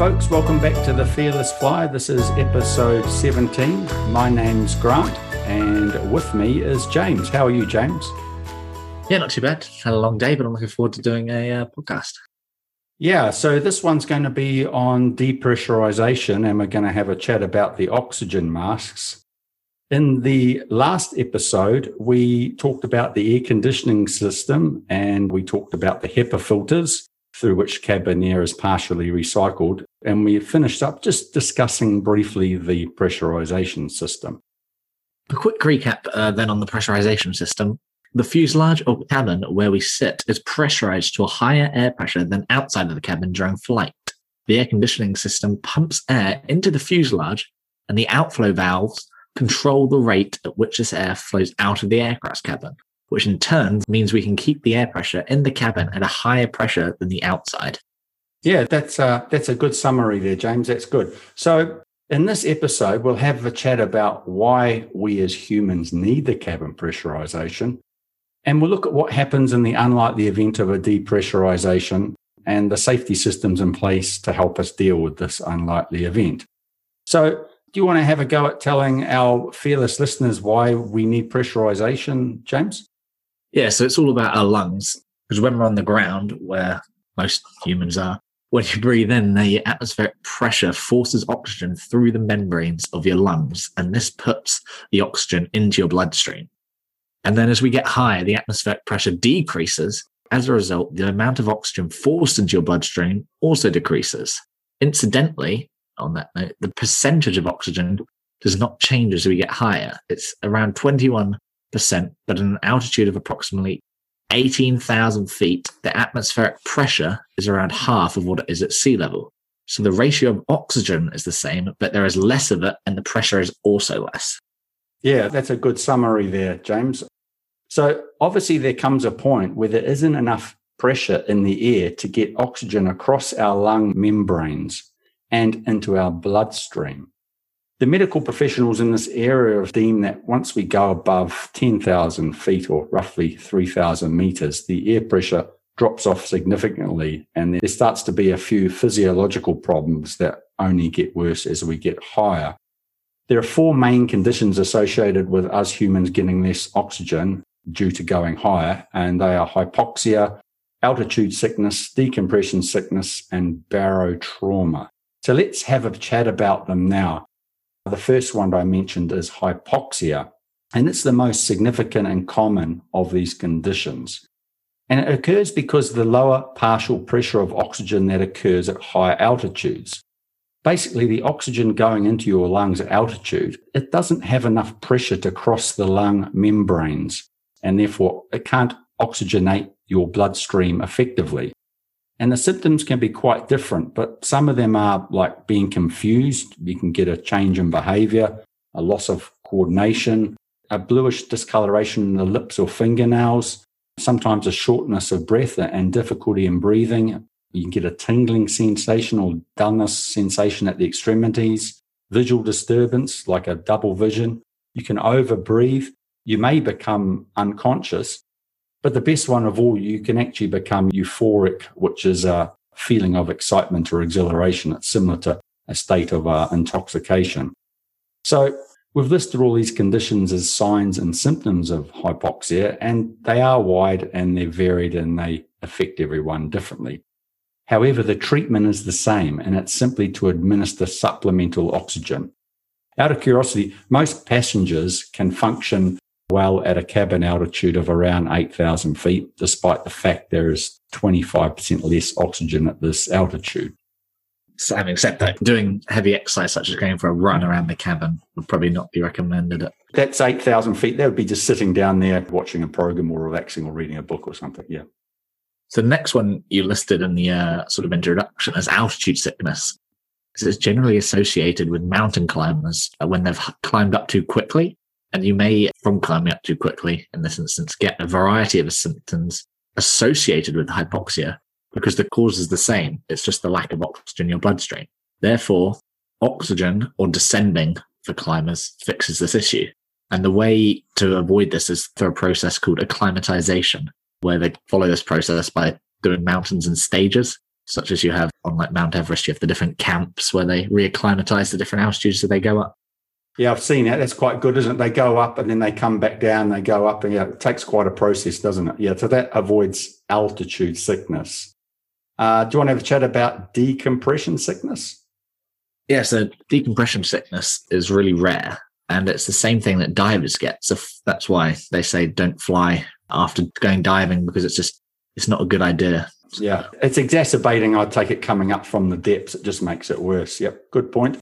folks. Welcome back to the Fearless Flyer. This is episode 17. My name's Grant, and with me is James. How are you, James? Yeah, not too bad. Had a long day, but I'm looking forward to doing a uh, podcast. Yeah, so this one's going to be on depressurization, and we're going to have a chat about the oxygen masks. In the last episode, we talked about the air conditioning system and we talked about the HEPA filters through which cabin air is partially recycled. And we finished up just discussing briefly the pressurization system. A quick recap uh, then on the pressurization system. The fuselage or cabin where we sit is pressurized to a higher air pressure than outside of the cabin during flight. The air conditioning system pumps air into the fuselage, and the outflow valves control the rate at which this air flows out of the aircraft cabin which in turn means we can keep the air pressure in the cabin at a higher pressure than the outside. Yeah, that's a, that's a good summary there, James. That's good. So, in this episode, we'll have a chat about why we as humans need the cabin pressurization. And we'll look at what happens in the unlikely event of a depressurization and the safety systems in place to help us deal with this unlikely event. So, do you want to have a go at telling our fearless listeners why we need pressurization, James? Yeah, so it's all about our lungs. Because when we're on the ground, where most humans are, when you breathe in, the atmospheric pressure forces oxygen through the membranes of your lungs, and this puts the oxygen into your bloodstream. And then as we get higher, the atmospheric pressure decreases. As a result, the amount of oxygen forced into your bloodstream also decreases. Incidentally, on that note, the percentage of oxygen does not change as we get higher. It's around 21 but at an altitude of approximately 18,000 feet, the atmospheric pressure is around half of what it is at sea level. So the ratio of oxygen is the same, but there is less of it and the pressure is also less. Yeah, that's a good summary there, James. So obviously, there comes a point where there isn't enough pressure in the air to get oxygen across our lung membranes and into our bloodstream. The medical professionals in this area have deemed that once we go above 10,000 feet or roughly 3,000 meters, the air pressure drops off significantly and there starts to be a few physiological problems that only get worse as we get higher. There are four main conditions associated with us humans getting less oxygen due to going higher, and they are hypoxia, altitude sickness, decompression sickness, and barotrauma. So let's have a chat about them now. The first one I mentioned is hypoxia, and it's the most significant and common of these conditions. And it occurs because the lower partial pressure of oxygen that occurs at high altitudes. Basically, the oxygen going into your lungs at altitude, it doesn't have enough pressure to cross the lung membranes, and therefore it can't oxygenate your bloodstream effectively. And the symptoms can be quite different, but some of them are like being confused. You can get a change in behavior, a loss of coordination, a bluish discoloration in the lips or fingernails, sometimes a shortness of breath and difficulty in breathing. You can get a tingling sensation or dullness sensation at the extremities, visual disturbance like a double vision. You can overbreathe. You may become unconscious but the best one of all, you can actually become euphoric, which is a feeling of excitement or exhilaration. It's similar to a state of uh, intoxication. So we've listed all these conditions as signs and symptoms of hypoxia, and they are wide and they're varied and they affect everyone differently. However, the treatment is the same, and it's simply to administer supplemental oxygen. Out of curiosity, most passengers can function well at a cabin altitude of around 8,000 feet, despite the fact there is 25% less oxygen at this altitude. So having said that, doing heavy exercise such as going for a run around the cabin would probably not be recommended. That's 8,000 feet. That would be just sitting down there watching a program or relaxing or reading a book or something. Yeah. So the next one you listed in the uh, sort of introduction is altitude sickness. This is generally associated with mountain climbers when they've climbed up too quickly and you may, from climbing up too quickly in this instance, get a variety of symptoms associated with hypoxia because the cause is the same. It's just the lack of oxygen in your bloodstream. Therefore, oxygen or descending for climbers fixes this issue. And the way to avoid this is through a process called acclimatization, where they follow this process by doing mountains in stages. such as you have on like Mount Everest. You have the different camps where they reacclimatize the different altitudes as they go up. Yeah, I've seen that. That's quite good, isn't it? They go up and then they come back down. They go up, and yeah, it takes quite a process, doesn't it? Yeah, so that avoids altitude sickness. Uh, do you want to have a chat about decompression sickness? Yeah, so decompression sickness is really rare, and it's the same thing that divers get. So that's why they say don't fly after going diving because it's just it's not a good idea. Yeah, it's exacerbating. I take it coming up from the depths. It just makes it worse. Yep, good point.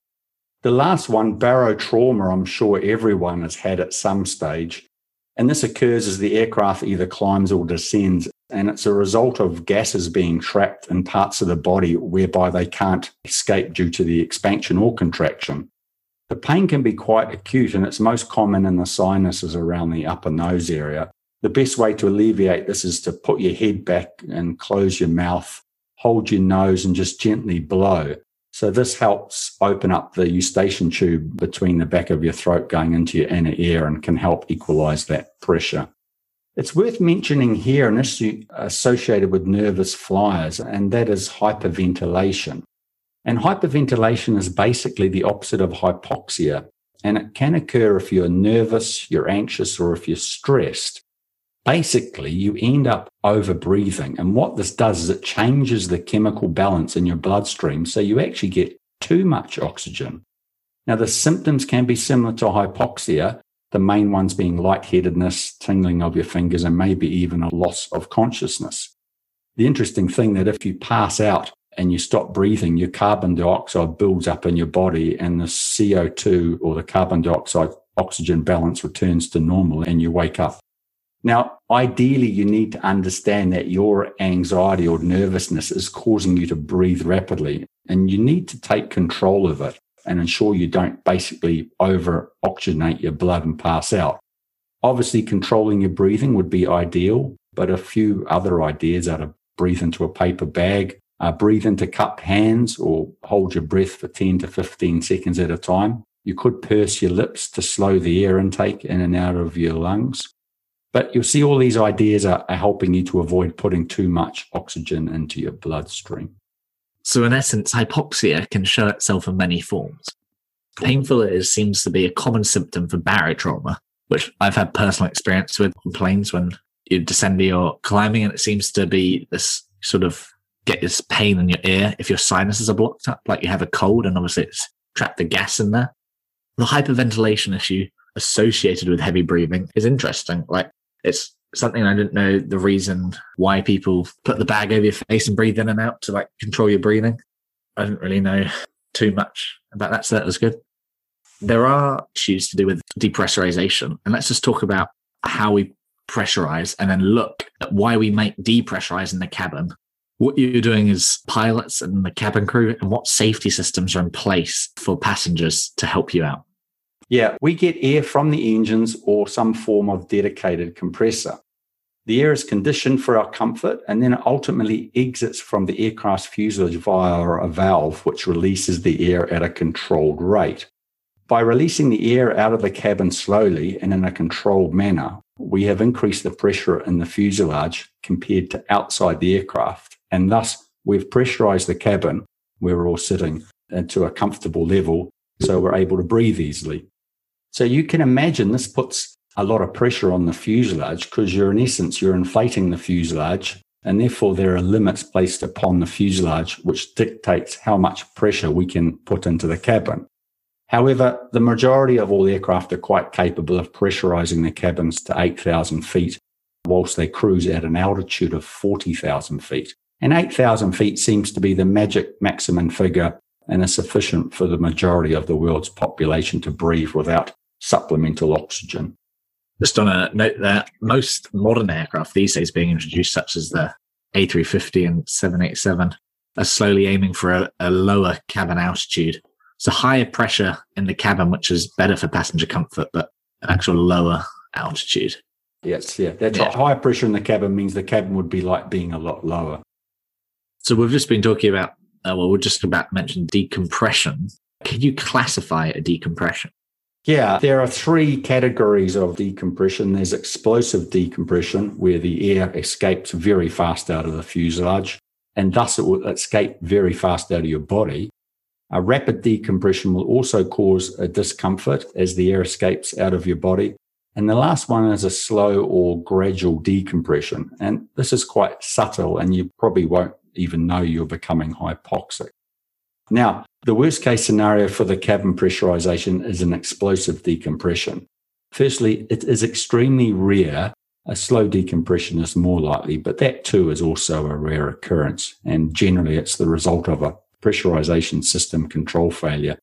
The last one, barotrauma, I'm sure everyone has had at some stage. And this occurs as the aircraft either climbs or descends. And it's a result of gases being trapped in parts of the body whereby they can't escape due to the expansion or contraction. The pain can be quite acute and it's most common in the sinuses around the upper nose area. The best way to alleviate this is to put your head back and close your mouth, hold your nose and just gently blow. So this helps open up the eustachian tube between the back of your throat going into your inner ear and can help equalize that pressure. It's worth mentioning here an issue associated with nervous flyers, and that is hyperventilation. And hyperventilation is basically the opposite of hypoxia. And it can occur if you're nervous, you're anxious, or if you're stressed basically you end up over breathing. And what this does is it changes the chemical balance in your bloodstream. So you actually get too much oxygen. Now, the symptoms can be similar to hypoxia, the main ones being lightheadedness, tingling of your fingers, and maybe even a loss of consciousness. The interesting thing that if you pass out and you stop breathing, your carbon dioxide builds up in your body and the CO2 or the carbon dioxide oxygen balance returns to normal and you wake up. Now, ideally, you need to understand that your anxiety or nervousness is causing you to breathe rapidly, and you need to take control of it and ensure you don't basically over oxygenate your blood and pass out. Obviously, controlling your breathing would be ideal, but a few other ideas are to breathe into a paper bag, uh, breathe into cupped hands, or hold your breath for 10 to 15 seconds at a time. You could purse your lips to slow the air intake in and out of your lungs. But you'll see all these ideas are, are helping you to avoid putting too much oxygen into your bloodstream. So, in essence, hypoxia can show itself in many forms. Painful it is seems to be a common symptom for barotrauma, which I've had personal experience with on planes when you're descending or climbing, and it seems to be this sort of get this pain in your ear if your sinuses are blocked up, like you have a cold, and obviously it's trapped the gas in there. The hyperventilation issue associated with heavy breathing is interesting. Like it's something I didn't know the reason why people put the bag over your face and breathe in and out to like control your breathing. I didn't really know too much about that, so that was good. There are issues to do with depressurization, and let's just talk about how we pressurize and then look at why we make depressurize in the cabin. What you're doing is pilots and the cabin crew, and what safety systems are in place for passengers to help you out. Yeah, we get air from the engines or some form of dedicated compressor. The air is conditioned for our comfort and then ultimately exits from the aircraft's fuselage via a valve which releases the air at a controlled rate. By releasing the air out of the cabin slowly and in a controlled manner, we have increased the pressure in the fuselage compared to outside the aircraft. And thus, we've pressurized the cabin where we're all sitting to a comfortable level so we're able to breathe easily. So you can imagine this puts a lot of pressure on the fuselage because you're in essence, you're inflating the fuselage and therefore there are limits placed upon the fuselage which dictates how much pressure we can put into the cabin. However, the majority of all aircraft are quite capable of pressurizing their cabins to 8,000 feet whilst they cruise at an altitude of 40,000 feet. And 8,000 feet seems to be the magic maximum figure and is sufficient for the majority of the world's population to breathe without supplemental oxygen. Just on a note that most modern aircraft these days being introduced, such as the A350 and 787, are slowly aiming for a, a lower cabin altitude. So higher pressure in the cabin, which is better for passenger comfort, but an actual lower altitude. Yes, yeah. That's yeah. higher pressure in the cabin means the cabin would be like being a lot lower. So we've just been talking about, uh, well, we're just about to mention decompression. Can you classify a decompression? Yeah, there are three categories of decompression. There's explosive decompression, where the air escapes very fast out of the fuselage. and thus it will escape very fast out of your body. A rapid decompression will also cause a discomfort as the air escapes out of your body. And the last one is a slow or gradual decompression. And this is quite subtle and you probably won't even know you're becoming hypoxic. Now, the worst case scenario for the cabin pressurization is an explosive decompression. Firstly, it is extremely rare. A slow decompression is more likely, but that too is also a rare occurrence. And generally, it's the result of a pressurization system control failure.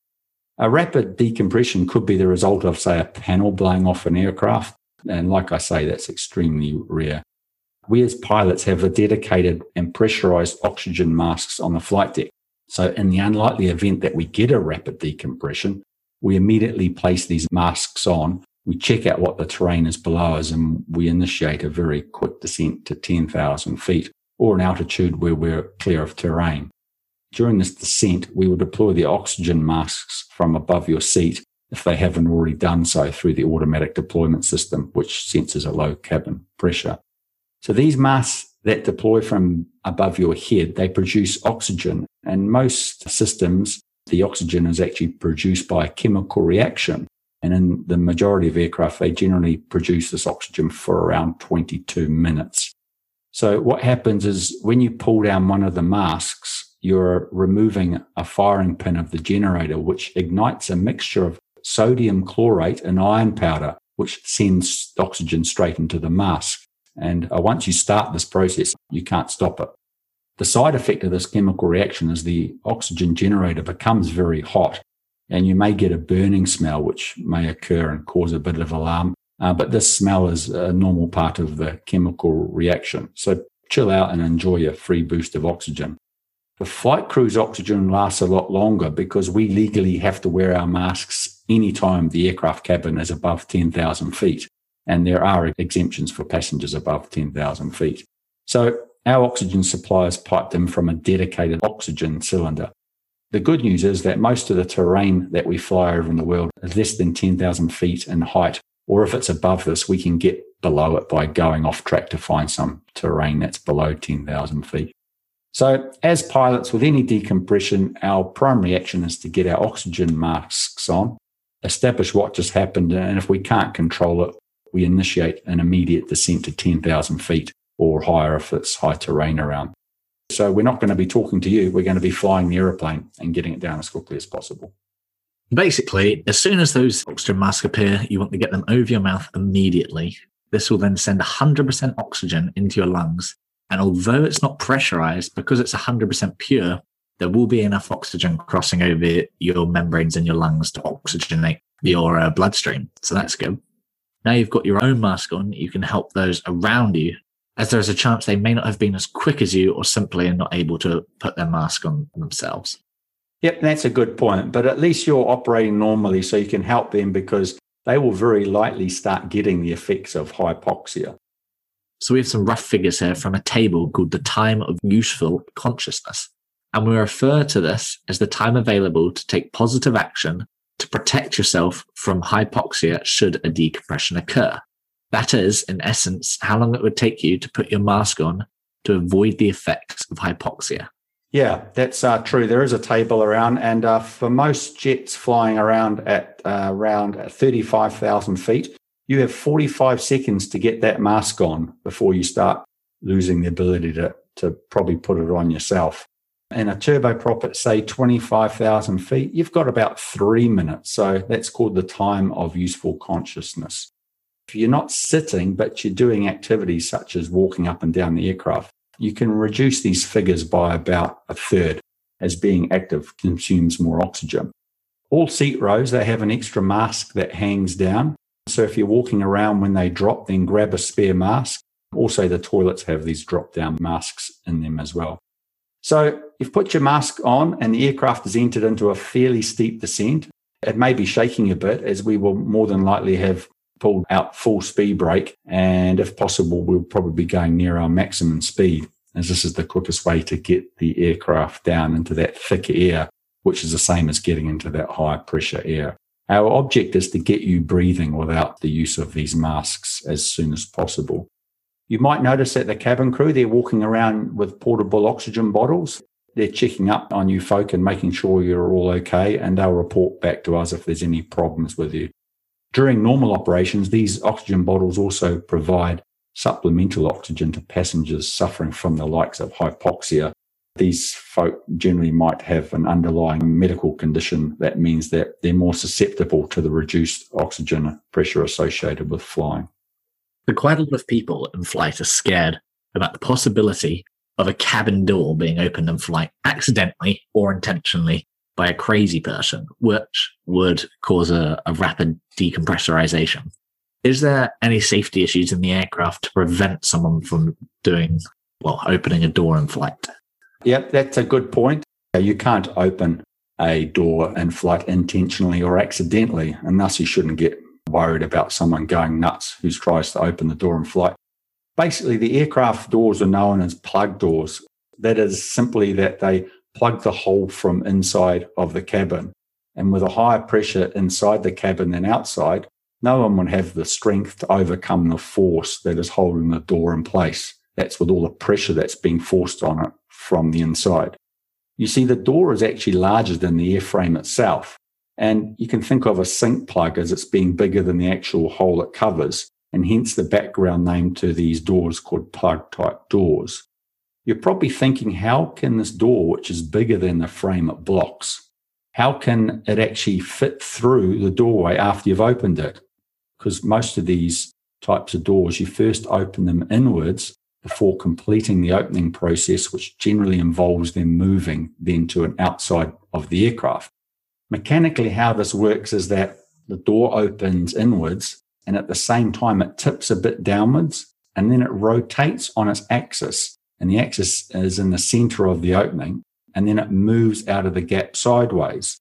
A rapid decompression could be the result of, say, a panel blowing off an aircraft. And like I say, that's extremely rare. We as pilots have a dedicated and pressurized oxygen masks on the flight deck. So in the unlikely event that we get a rapid decompression, we immediately place these masks on. We check out what the terrain is below us and we initiate a very quick descent to 10,000 feet or an altitude where we're clear of terrain. During this descent, we will deploy the oxygen masks from above your seat if they haven't already done so through the automatic deployment system, which senses a low cabin pressure. So these masks that deploy from above your head, they produce oxygen. And most systems, the oxygen is actually produced by a chemical reaction. And in the majority of aircraft, they generally produce this oxygen for around 22 minutes. So what happens is when you pull down one of the masks, you're removing a firing pin of the generator, which ignites a mixture of sodium chlorate and iron powder, which sends oxygen straight into the mask. And uh, once you start this process, you can't stop it. The side effect of this chemical reaction is the oxygen generator becomes very hot and you may get a burning smell, which may occur and cause a bit of alarm. Uh, but this smell is a normal part of the chemical reaction. So chill out and enjoy a free boost of oxygen. The flight crew's oxygen lasts a lot longer because we legally have to wear our masks anytime the aircraft cabin is above 10,000 feet. And there are exemptions for passengers above 10,000 feet. So our oxygen supply is piped in from a dedicated oxygen cylinder. The good news is that most of the terrain that we fly over in the world is less than 10,000 feet in height. Or if it's above this, we can get below it by going off track to find some terrain that's below 10,000 feet. So, as pilots with any decompression, our primary action is to get our oxygen masks on, establish what just happened, and if we can't control it, we initiate an immediate descent to 10,000 feet or higher if it's high terrain around. So, we're not going to be talking to you, we're going to be flying the aeroplane and getting it down as quickly as possible. Basically, as soon as those oxygen masks appear, you want to get them over your mouth immediately. This will then send 100% oxygen into your lungs and although it's not pressurized, because it's 100% pure, there will be enough oxygen crossing over your membranes in your lungs to oxygenate your uh, bloodstream. So that's good. Now you've got your own mask on, you can help those around you, as there's a chance they may not have been as quick as you or simply are not able to put their mask on themselves. Yep, that's a good point. But at least you're operating normally so you can help them because they will very likely start getting the effects of hypoxia. So we have some rough figures here from a table called the time of useful consciousness. And we refer to this as the time available to take positive action to protect yourself from hypoxia should a decompression occur. That is, in essence, how long it would take you to put your mask on to avoid the effects of hypoxia. Yeah, that's uh, true. There is a table around, and uh, for most jets flying around at uh, around 35,000 feet, you have 45 seconds to get that mask on before you start losing the ability to, to probably put it on yourself. And a turboprop at say 25,000 feet, you've got about three minutes. So that's called the time of useful consciousness. If you're not sitting, but you're doing activities such as walking up and down the aircraft, you can reduce these figures by about a third as being active consumes more oxygen. All seat rows, they have an extra mask that hangs down so if you're walking around when they drop, then grab a spare mask. Also, the toilets have these drop down masks in them as well. So you've put your mask on and the aircraft has entered into a fairly steep descent. It may be shaking a bit as we will more than likely have pulled out full speed brake. And if possible, we'll probably be going near our maximum speed as this is the quickest way to get the aircraft down into that thick air, which is the same as getting into that high pressure air. Our object is to get you breathing without the use of these masks as soon as possible. You might notice that the cabin crew, they're walking around with portable oxygen bottles. They're checking up on you folk and making sure you're all okay, and they'll report back to us if there's any problems with you. During normal operations, these oxygen bottles also provide supplemental oxygen to passengers suffering from the likes of hypoxia. These folk generally might have an underlying medical condition that means that they're more susceptible to the reduced oxygen pressure associated with flying. But quite a lot of people in flight are scared about the possibility of a cabin door being opened in flight accidentally or intentionally by a crazy person, which would cause a, a rapid decompressurization. Is there any safety issues in the aircraft to prevent someone from doing, well, opening a door in flight? Yep, that's a good point. Uh, you can't open a door in flight intentionally or accidentally, and thus you shouldn't get worried about someone going nuts who tries to open the door in flight. Basically, the aircraft doors are known as plug doors. That is simply that they plug the hole from inside of the cabin. And with a higher pressure inside the cabin than outside, no one would have the strength to overcome the force that is holding the door in place. That's with all the pressure that's being forced on it from the inside. You see, the door is actually larger than the airframe itself. And you can think of a sink plug as it's being bigger than the actual hole it covers, and hence the background name to these doors called plug type doors. You're probably thinking, how can this door, which is bigger than the frame it blocks, how can it actually fit through the doorway after you've opened it? Because most of these types of doors, you first open them inwards before completing the opening process, which generally involves them moving then to an outside of the aircraft. Mechanically, how this works is that the door opens inwards and at the same time it tips a bit downwards and then it rotates on its axis. And the axis is in the center of the opening and then it moves out of the gap sideways.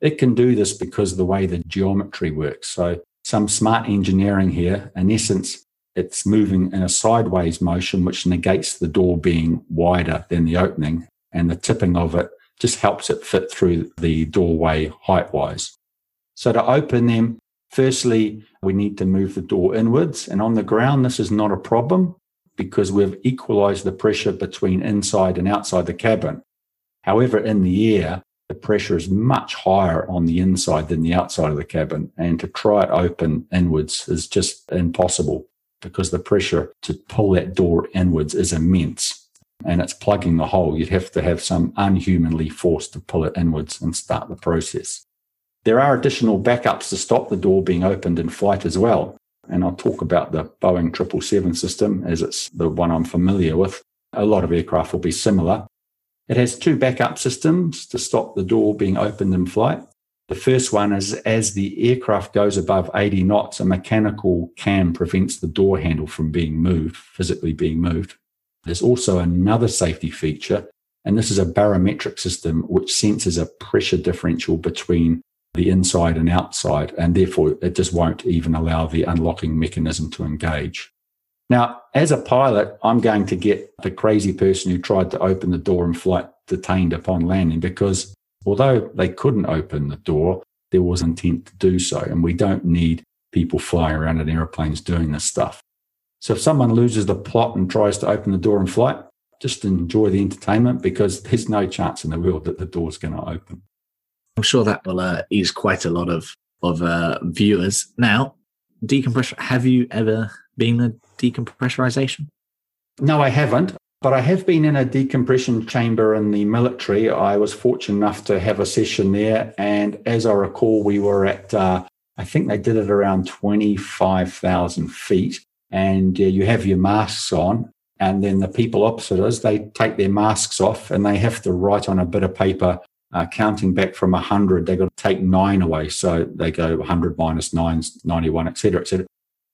It can do this because of the way the geometry works. So some smart engineering here, in essence, it's moving in a sideways motion, which negates the door being wider than the opening and the tipping of it just helps it fit through the doorway height wise. So to open them, firstly, we need to move the door inwards. And on the ground, this is not a problem because we've equalized the pressure between inside and outside the cabin. However, in the air, the pressure is much higher on the inside than the outside of the cabin. And to try it open inwards is just impossible because the pressure to pull that door inwards is immense and it's plugging the hole, you'd have to have some unhumanly force to pull it inwards and start the process. There are additional backups to stop the door being opened in flight as well. And I'll talk about the Boeing 777 system as it's the one I'm familiar with. A lot of aircraft will be similar. It has two backup systems to stop the door being opened in flight. The first one is as the aircraft goes above 80 knots, a mechanical cam prevents the door handle from being moved, physically being moved. There's also another safety feature, and this is a barometric system which senses a pressure differential between the inside and outside, and therefore it just won't even allow the unlocking mechanism to engage. Now, as a pilot, I'm going to get the crazy person who tried to open the door in flight detained upon landing because although they couldn't open the door, there was intent to do so. And we don't need people flying around in airplanes doing this stuff. So if someone loses the plot and tries to open the door in flight, just enjoy the entertainment because there's no chance in the world that the door's going to open. I'm sure that will uh, ease quite a lot of of uh, viewers. Now, decompression. Have you ever been a decompressurization? No, I haven't. But I have been in a decompression chamber in the military. I was fortunate enough to have a session there. And as I recall, we were at, uh, I think they did it around 25,000 feet and uh, you have your masks on. And then the people opposite us, they take their masks off and they have to write on a bit of paper, uh, counting back from 100. They've got to take nine away. So they go 100 minus nine, 91, et cetera, et cetera.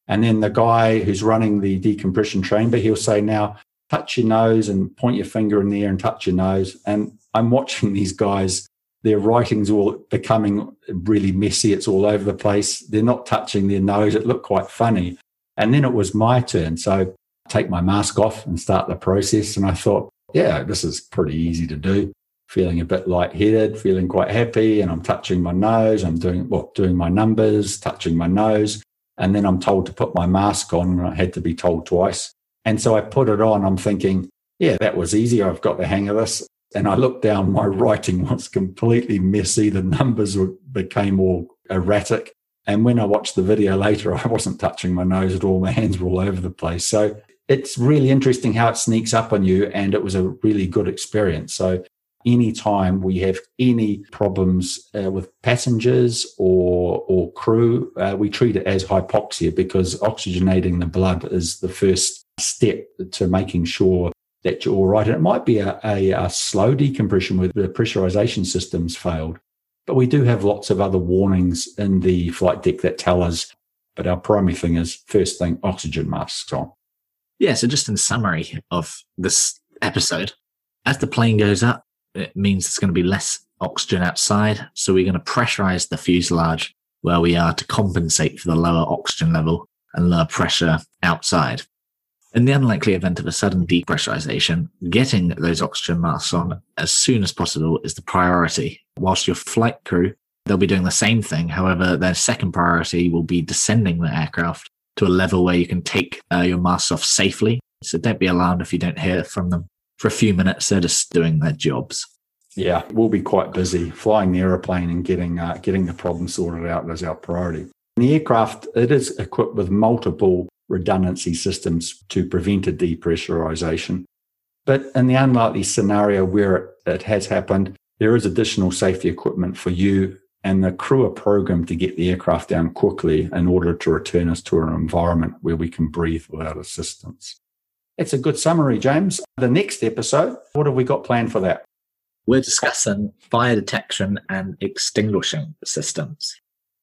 And then the guy who's running the decompression chamber, he'll say, now touch your nose and point your finger in the air and touch your nose. And I'm watching these guys, their writing's all becoming really messy. It's all over the place. They're not touching their nose. It looked quite funny. And then it was my turn. So take my mask off and start the process. And I thought, yeah, this is pretty easy to do. Feeling a bit lightheaded, feeling quite happy, and I'm touching my nose. I'm doing well, doing my numbers, touching my nose, and then I'm told to put my mask on, and I had to be told twice. And so I put it on. I'm thinking, yeah, that was easy. I've got the hang of this. And I looked down, my writing was completely messy. The numbers were, became all erratic. And when I watched the video later, I wasn't touching my nose at all. My hands were all over the place. So it's really interesting how it sneaks up on you. And it was a really good experience. So anytime we have any problems uh, with passengers or or crew, uh, we treat it as hypoxia because oxygenating the blood is the first step to making sure that you're all right. And it might be a, a, a slow decompression where the pressurization systems failed. But we do have lots of other warnings in the flight deck that tell us. But our primary thing is first thing, oxygen masks on. Yeah. So just in summary of this episode, as the plane goes up, it means there's going to be less oxygen outside. So we're going to pressurize the fuselage where we are to compensate for the lower oxygen level and lower pressure outside. In the unlikely event of a sudden depressurization, getting those oxygen masks on as soon as possible is the priority. Whilst your flight crew, they'll be doing the same thing. However, their second priority will be descending the aircraft to a level where you can take uh, your masks off safely. So don't be alarmed if you don't hear from them for a few minutes. They're just doing their jobs. Yeah, we'll be quite busy flying the aeroplane and getting uh, getting the problem sorted out as our priority. The aircraft it is equipped with multiple redundancy systems to prevent a depressurization. But in the unlikely scenario where it has happened, there is additional safety equipment for you and the crew are programmed to get the aircraft down quickly in order to return us to an environment where we can breathe without assistance. It's a good summary, James. The next episode, what have we got planned for that? We're discussing fire detection and extinguishing systems.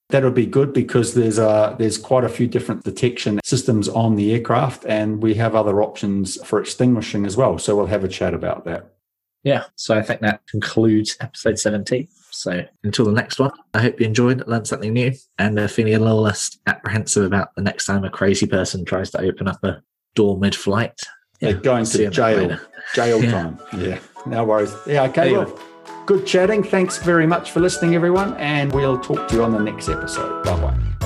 That would be good because there's a, there's quite a few different detection systems on the aircraft, and we have other options for extinguishing as well. So we'll have a chat about that. Yeah, so I think that concludes episode 17. So until the next one, I hope you enjoyed, learned something new, and are feeling a little less apprehensive about the next time a crazy person tries to open up a door mid-flight. Yeah, They're going to jail, jail yeah. time. Yeah, no worries. Yeah, okay. Well, Good chatting. Thanks very much for listening, everyone. And we'll talk to you on the next episode. Bye bye.